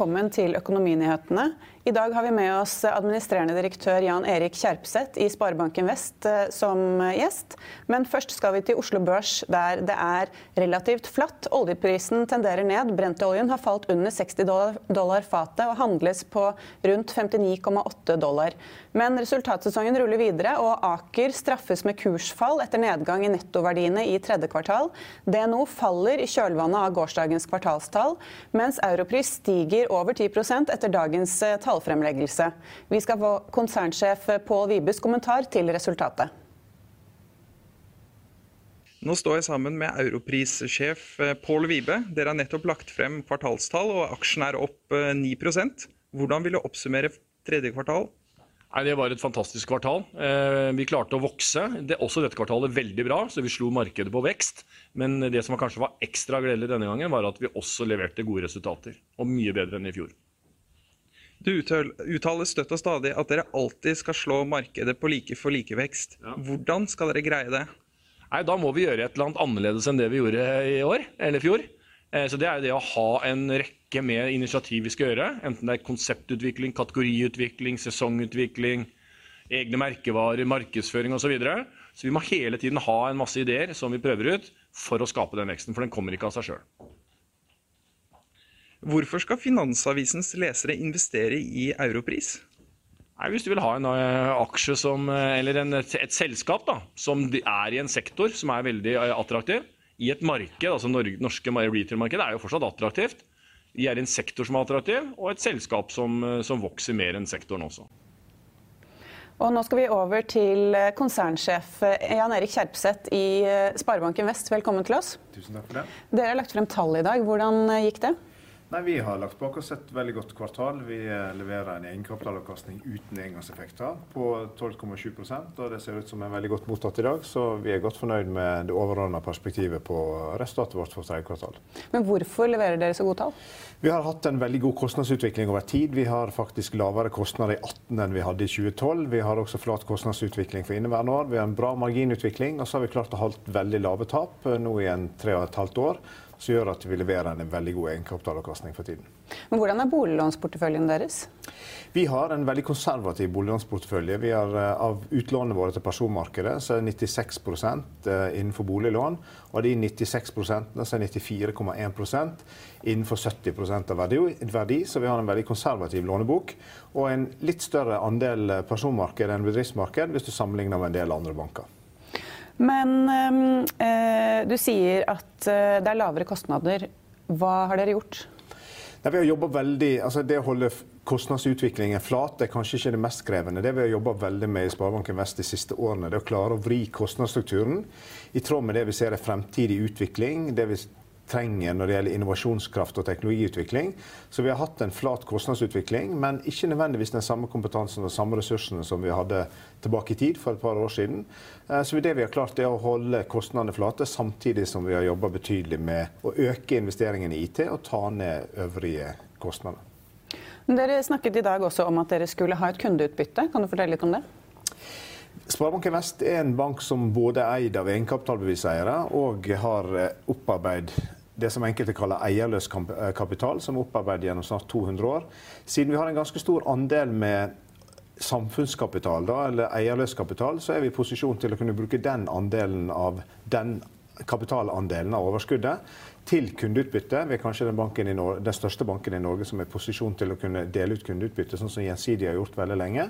velkommen til Økonominyhetene. I dag har vi med oss administrerende direktør Jan Erik Kjerpseth i Sparebanken Vest eh, som gjest. Men først skal vi til Oslo Børs, der det er relativt flatt. Oljeprisen tenderer ned. Brentoljen har falt under 60 dollar, fatet og handles på rundt 59,8 dollar. Men resultatsesongen ruller videre, og Aker straffes med kursfall etter nedgang i nettoverdiene i tredje kvartal. DNO faller i kjølvannet av gårsdagens kvartalstall, mens Europris stiger over 10% etter dagens eh, tallfremleggelse. Vi skal få konsernsjef Pål Vibes kommentar til resultatet. Nå står jeg sammen med Europris-sjef eh, Pål Vibe. Dere har nettopp lagt frem kvartalstall, og aksjen er opp 9 eh, Hvordan vil du oppsummere tredje kvartal? Nei, Det var et fantastisk kvartal. Eh, vi klarte å vokse. Det, også dette kvartalet veldig bra, så vi slo markedet på vekst. Men det som kanskje var ekstra gledelig denne gangen, var at vi også leverte gode resultater. Og mye bedre enn i fjor. Du uttaler støtt og stadig at dere alltid skal slå markedet på like for likevekst. Ja. Hvordan skal dere greie det? Nei, Da må vi gjøre et eller annet annerledes enn det vi gjorde i år, eller fjor. Eh, så Det er jo det å ha en rekke med initiativ vi skal gjøre. Enten det er konseptutvikling, kategoriutvikling, sesongutvikling, egne merkevarer, markedsføring osv. Så, videre. så vi må hele tiden ha en masse ideer som vi prøver ut for å skape den veksten. For den kommer ikke av seg sjøl. Hvorfor skal Finansavisens lesere investere i Europris? Nei, hvis du vil ha en uh, aksje som, uh, eller en, et, selskap da, som er i en sektor som er veldig attraktiv, i et marked, altså norske retail-markedet er jo fortsatt attraktivt. Vi er en sektor som er attraktiv, og et selskap som, som vokser mer enn sektoren også. Og nå skal vi over til konsernsjef Jan Erik Kjerpseth i Sparebanken Vest. Velkommen til oss. Tusen takk for det. Dere har lagt frem tall i dag. Hvordan gikk det? Nei, Vi har lagt bak oss et veldig godt kvartal. Vi eh, leverer en egenkapitalavkastning uten engangseffekter på 12,7% og Det ser ut som er veldig godt mottatt i dag, så vi er godt fornøyd med det overordna perspektivet på resultatet vårt for tredje kvartal. Men hvorfor leverer dere så gode tall? Vi har hatt en veldig god kostnadsutvikling over tid. Vi har faktisk lavere kostnader i 18 enn vi hadde i 2012. Vi har også flat kostnadsutvikling for inneværende år. Vi har en bra marginutvikling, og så har vi klart å holde veldig lave tap eh, nå i en tre og et halvt år som gjør at vi leverer en veldig god egenkapitalavkastning for tiden. Men Hvordan er boliglånsporteføljen deres? Vi har en veldig konservativ boliglånsportefølje. Vi har, eh, av utlånene våre til personmarkedet så er 96 eh, innenfor boliglån. Og av de 96 så er 94,1% innenfor 70% av verdi, verdi. Så vi har en veldig konservativ lånebok. Og en litt større andel personmarked enn bedriftsmarked hvis du sammenligner med en del andre banker. Men eh, du sier at eh, det er lavere kostnader. Hva har dere gjort? Nei, vi har veldig, altså Det å holde kostnadsutviklingen flat er kanskje ikke det mest krevende. Det vi har jobba veldig med i Sparebanken Vest de siste årene, det er å klare å vri kostnadsstrukturen i tråd med det vi ser er fremtidig utvikling. det vi trenger når det gjelder innovasjonskraft og teknologiutvikling. Så vi har hatt en flat kostnadsutvikling, men ikke nødvendigvis den samme kompetansen og samme ressursene som vi hadde tilbake i tid for et par år siden. Eh, så det vi har klart, er å holde kostnadene flate, samtidig som vi har jobba betydelig med å øke investeringene i IT og ta ned øvrige kostnader. Dere snakket i dag også om at dere skulle ha et kundeutbytte. Kan du fortelle litt om det? Sparebanken Vest er en bank som både er eid av egenkapitalbeviseiere og har eh, opparbeidet det som enkelte kaller eierløs eh, kapital, som er opparbeidet gjennom snart 200 år. Siden vi har en ganske stor andel med samfunnskapital, da, eller eierløs kapital, så er vi i posisjon til å kunne bruke den andelen av den kapitalandelen av overskuddet til kundeutbytte. Vi er kanskje den, Norge, den, største banken i Norge som er i posisjon til å kunne dele ut kundeutbytte, sånn som Gjensidige har gjort veldig lenge.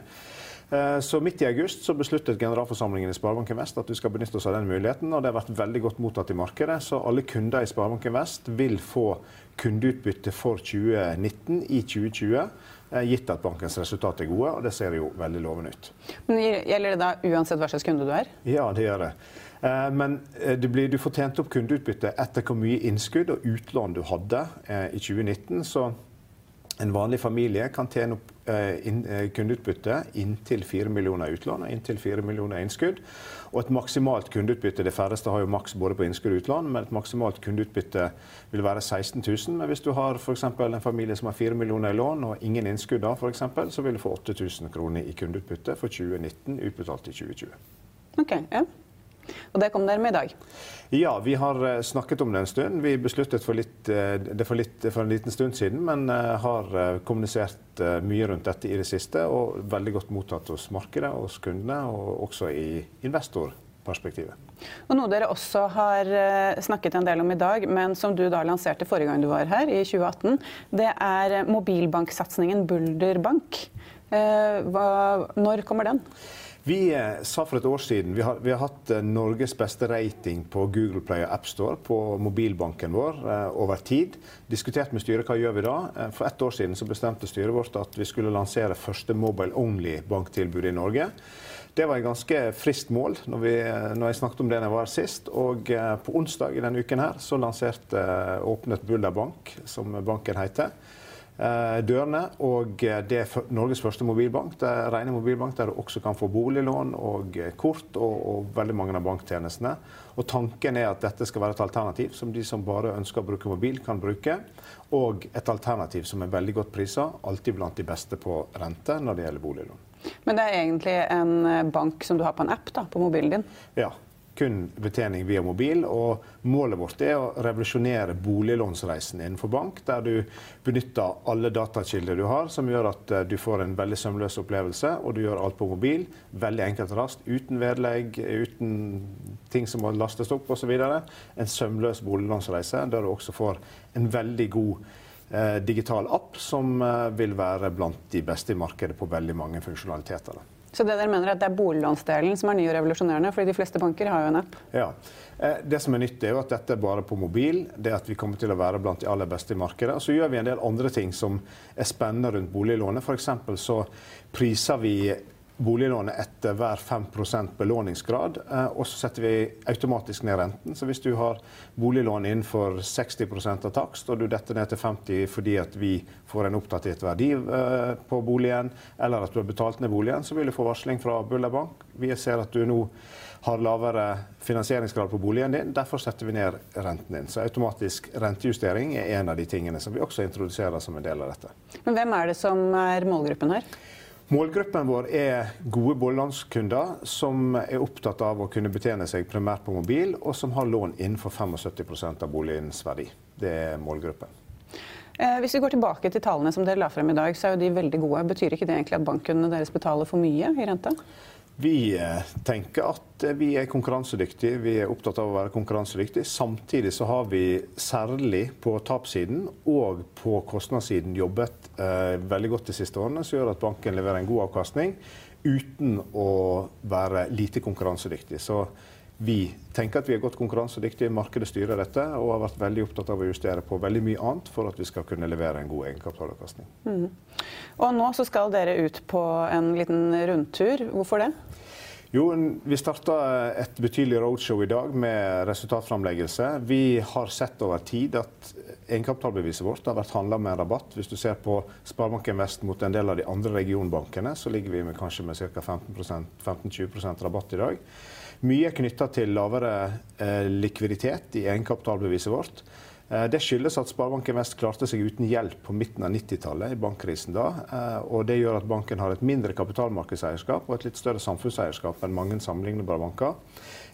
Eh, så Midt i august så besluttet generalforsamlingen i Sparebanken Vest at vi skal benytte oss av den muligheten. og Det har vært veldig godt mottatt i markedet. Så alle kunder i Sparebanken Vest vil få kundeutbytte for 2019 i 2020. gitt at bankens resultat er gode, og det ser jo veldig lovende ut. Men Gjelder det da uansett hva slags kunde du er? Ja, det gjør det. Men du, blir, du får tjent opp kundeutbytte etter hvor mye innskudd og utlån du hadde i 2019. så en vanlig familie kan tjene opp eh, eh, kundeutbytte inntil 4 millioner utlån og inntil 4 millioner innskudd. Og et maksimalt kundeutbytte De færreste har jo maks både på innskudd og utlån, men et maksimalt kundeutbytte vil være 16 000. Men hvis du har f.eks. en familie som har 4 millioner i lån og ingen innskudd da, for eksempel, så vil du få 8000 kroner i kundeutbytte for 2019 utbetalt i 2020. Ok, ja. Og det kom dere med i dag? Ja, vi har eh, snakket om det en stund. Vi besluttet for litt, eh, det for, litt, for en liten stund siden, men eh, har kommunisert mye rundt dette i det siste. Og veldig godt mottatt hos markedet, hos kundene og også i investorperspektivet. Og Noe dere også har snakket en del om i dag, men som du da lanserte forrige gang du var her, i 2018, det er mobilbanksatsingen Bulder Bank. Hva, når kommer den? Vi eh, sa for et år siden vi har, vi har hatt eh, Norges beste rating på Google Play og AppStore på mobilbanken vår eh, over tid. Diskutert med styret hva gjør vi da. For ett år siden bestemte styret vårt at vi skulle lansere første mobile only banktilbud i Norge. Det var et ganske friskt mål når, vi, når jeg snakket om det da jeg var sist. Og på onsdag i denne uken her så lanserte åpnet Bulder Bank, som banken heter. Eh, dørene. Og eh, det er Norges første mobilbank, det er rene mobilbank der du også kan få boliglån og eh, kort og, og, veldig mange av banktjenestene. Og Tanken er at dette skal være et alternativ som de som bare ønsker å bruke mobil, kan bruke. Og et alternativ som er veldig godt prisa, alltid blant de beste på rente når det gjelder boliglån. Men det er egentlig en bank som du har på en app da, på mobilen din? Ja, kun betjening via mobil. og Målet vårt er å revolusjonere boliglånsreisen innenfor bank, der du benytter alle datakilder du har, som gjør at eh, du får en veldig sømløs opplevelse, og du gjør alt på mobil. Veldig enkelt og raskt, uten vedlegg, uten ting som må lastes opp osv. En sømløs boliglånsreise der du også får en veldig god eh, digital app som eh, vil være blant de beste i markedet på veldig mange funksjonaliteter. Så det dere mener er at det er boliglånsdelen som er ny og revolusjonerende? fordi de fleste banker har jo en app? Ja. Eh, det som er nytt, er jo at dette er bare på mobil. Det at vi kommer til å være blant de aller beste i markedet. Og så gjør vi en del andre ting som er spennende rundt boliglånet. F.eks. så priser vi boliglånet etter hver 5 belåningsgrad. Eh, og så setter vi automatisk ned renten. Så hvis du har boliglån innenfor 60 av takst, og du detter ned til 50 fordi at vi får en oppdatert verdi eh, på boligen, eller at du har betalt ned boligen, så vil du få varsling fra Buller Bank. Vi ser at du nå har lavere finansieringsgrad på boligen din. Derfor setter vi ned renten din. Så automatisk rentejustering er en av de tingene som vi også introduserer som en del av dette. Men hvem er det som er målgruppen her? Målgruppen vår er gode boliglånskunder som er opptatt av å kunne betjene seg primært på mobil, og som har lån innenfor 75% av boligens verdi. Det er målgruppen. Eh, hvis vi går tilbake til tallene som dere la frem i dag, så er jo de veldig gode. Betyr ikke det egentlig at bankkundene deres betaler for mye i rente? Vi eh, tenker at eh, vi er konkurransedyktige. Vi er opptatt av å være konkurransedyktige. Samtidig så har vi særlig på tapssiden og på kostnadssiden jobbet eh, veldig godt de siste årene, som gjør at banken leverer en god avkastning uten å være lite konkurransedyktig. Så vi tenker at vi er godt konkurransedyktige, markedet styrer dette og har vært veldig opptatt av å justere på veldig mye annet for at vi skal kunne levere en god egenkapitalavkastning. Mm. Og nå så skal dere ut på en liten rundtur. Hvorfor det? Jo, Vi starta et betydelig roadshow i dag med resultatframleggelse. Vi har sett over tid at egenkapitalbeviset vårt har vært handla med rabatt. Hvis du ser på Sparebanken Vest mot en del av de andre regionbankene, så ligger vi med kanskje med ca. 15-20 rabatt i dag. Mye er knytta til lavere eh, likviditet i egenkapitalbeviset vårt. Eh, det skyldes at Sparebanken Vest klarte seg uten hjelp på midten av 90-tallet, i bankkrisen da. Eh, og det gjør at banken har et mindre kapitalmarkedseierskap og et litt større samfunnseierskap enn mange sammenlignbare banker.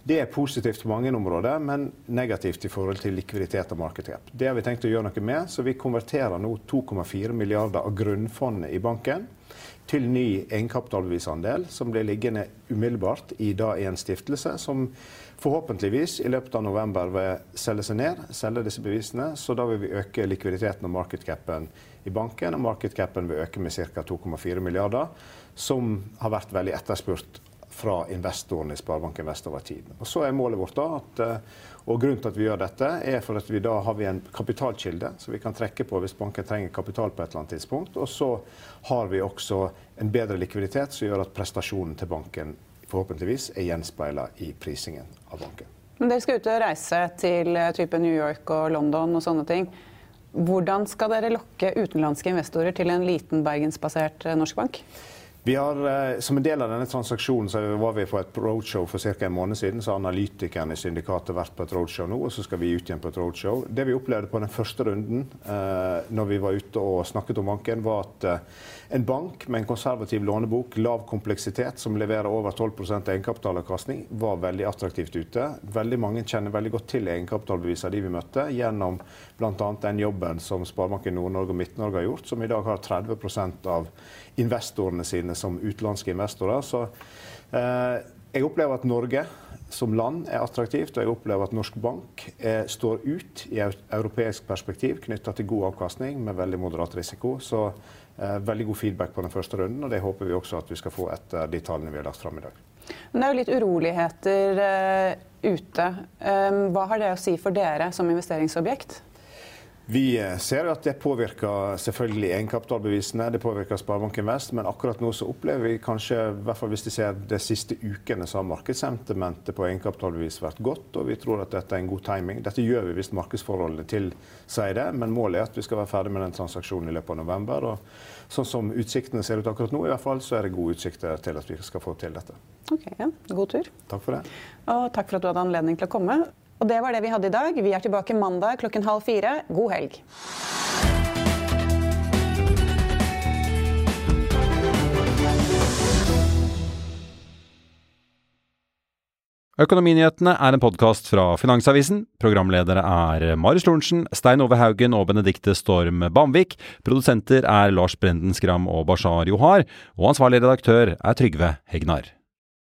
Det er positivt på mange områder, men negativt i forhold til likviditet og markedskap. Det har vi tenkt å gjøre noe med, så vi konverterer nå 2,4 milliarder av grunnfondet i banken til ny egenkapitalbevisandel, som blir liggende umiddelbart i da en stiftelse, som forhåpentligvis i løpet av november vil selge seg ned, selge disse bevisene. Så da vil vi øke likviditeten og markedcapen i banken, og markedcapen vil øke med ca. 2,4 milliarder, som har vært veldig etterspurt fra investorene i Sparebanken Vest over tid. Og så er målet vårt da at, og Grunnen til at vi gjør dette, er for at vi da har vi en kapitalkilde som vi kan trekke på hvis banken trenger kapital på et eller annet tidspunkt. Og så har vi også en bedre likviditet som gjør at prestasjonen til banken forhåpentligvis er gjenspeila i prisingen av banken. Men Dere skal ut og reise til type New York og London og sånne ting. Hvordan skal dere lokke utenlandske investorer til en liten bergensbasert norsk bank? Vi har, eh, Som en del av denne transaksjonen så var vi på et roadshow for ca. en måned siden. Så har analytikerne i syndikatet vært på et roadshow nå, og så skal vi ut igjen på et roadshow. Det vi opplevde på den første runden eh, når vi var ute og snakket om banken, var at eh, en bank med en konservativ lånebok, lav kompleksitet, som leverer over 12% egenkapitalavkastning, var veldig attraktivt ute. Veldig mange kjenner veldig godt til egenkapitalbevisene de vi møtte, gjennom bl.a. den jobben som Sparebanken Nord-Norge og Midt-Norge har gjort, som i dag har 30% av investorene sine som utenlandske investorer. Så eh, jeg opplever at Norge som land er attraktivt, og jeg opplever at norsk bank er, står ut i et europeisk perspektiv knytta til god avkastning med veldig moderat risiko. Så eh, veldig god feedback på den første runden, og det håper vi også at vi skal få etter de tallene vi har lagt fram i dag. Men det er jo litt uroligheter uh, ute. Um, hva har det å si for dere som investeringsobjekt? Vi eh, ser at det påvirker selvfølgelig egenkapitalbevisene, det påvirker Sparebanken Vest, men akkurat nå så opplever vi kanskje, i hvert fall hvis de ser de siste ukene, så har markedssentimentet på egenkapitalbevis vært godt, og vi tror at dette er en god timing. Dette gjør vi hvis markedsforholdene tilsier det, men målet er at vi skal være ferdig med den transaksjonen i løpet av november. og Sånn som utsiktene ser ut akkurat nå, i hvert fall, så er det gode utsikter til at vi skal få til dette. Ok, ja. God tur. Takk for det. Og takk for at du hadde anledning til å komme. Og det var det vi hadde i dag. Vi er tilbake mandag klokken halv fire. God helg. Økonominyhetene er en podkast fra Finansavisen. Programledere er Marius Lorentzen, Stein Ove Haugen og Benedikte Storm Bamvik. Produsenter er Lars Brenden Skram og Bashar Johar. Og ansvarlig redaktør er Trygve Hegnar.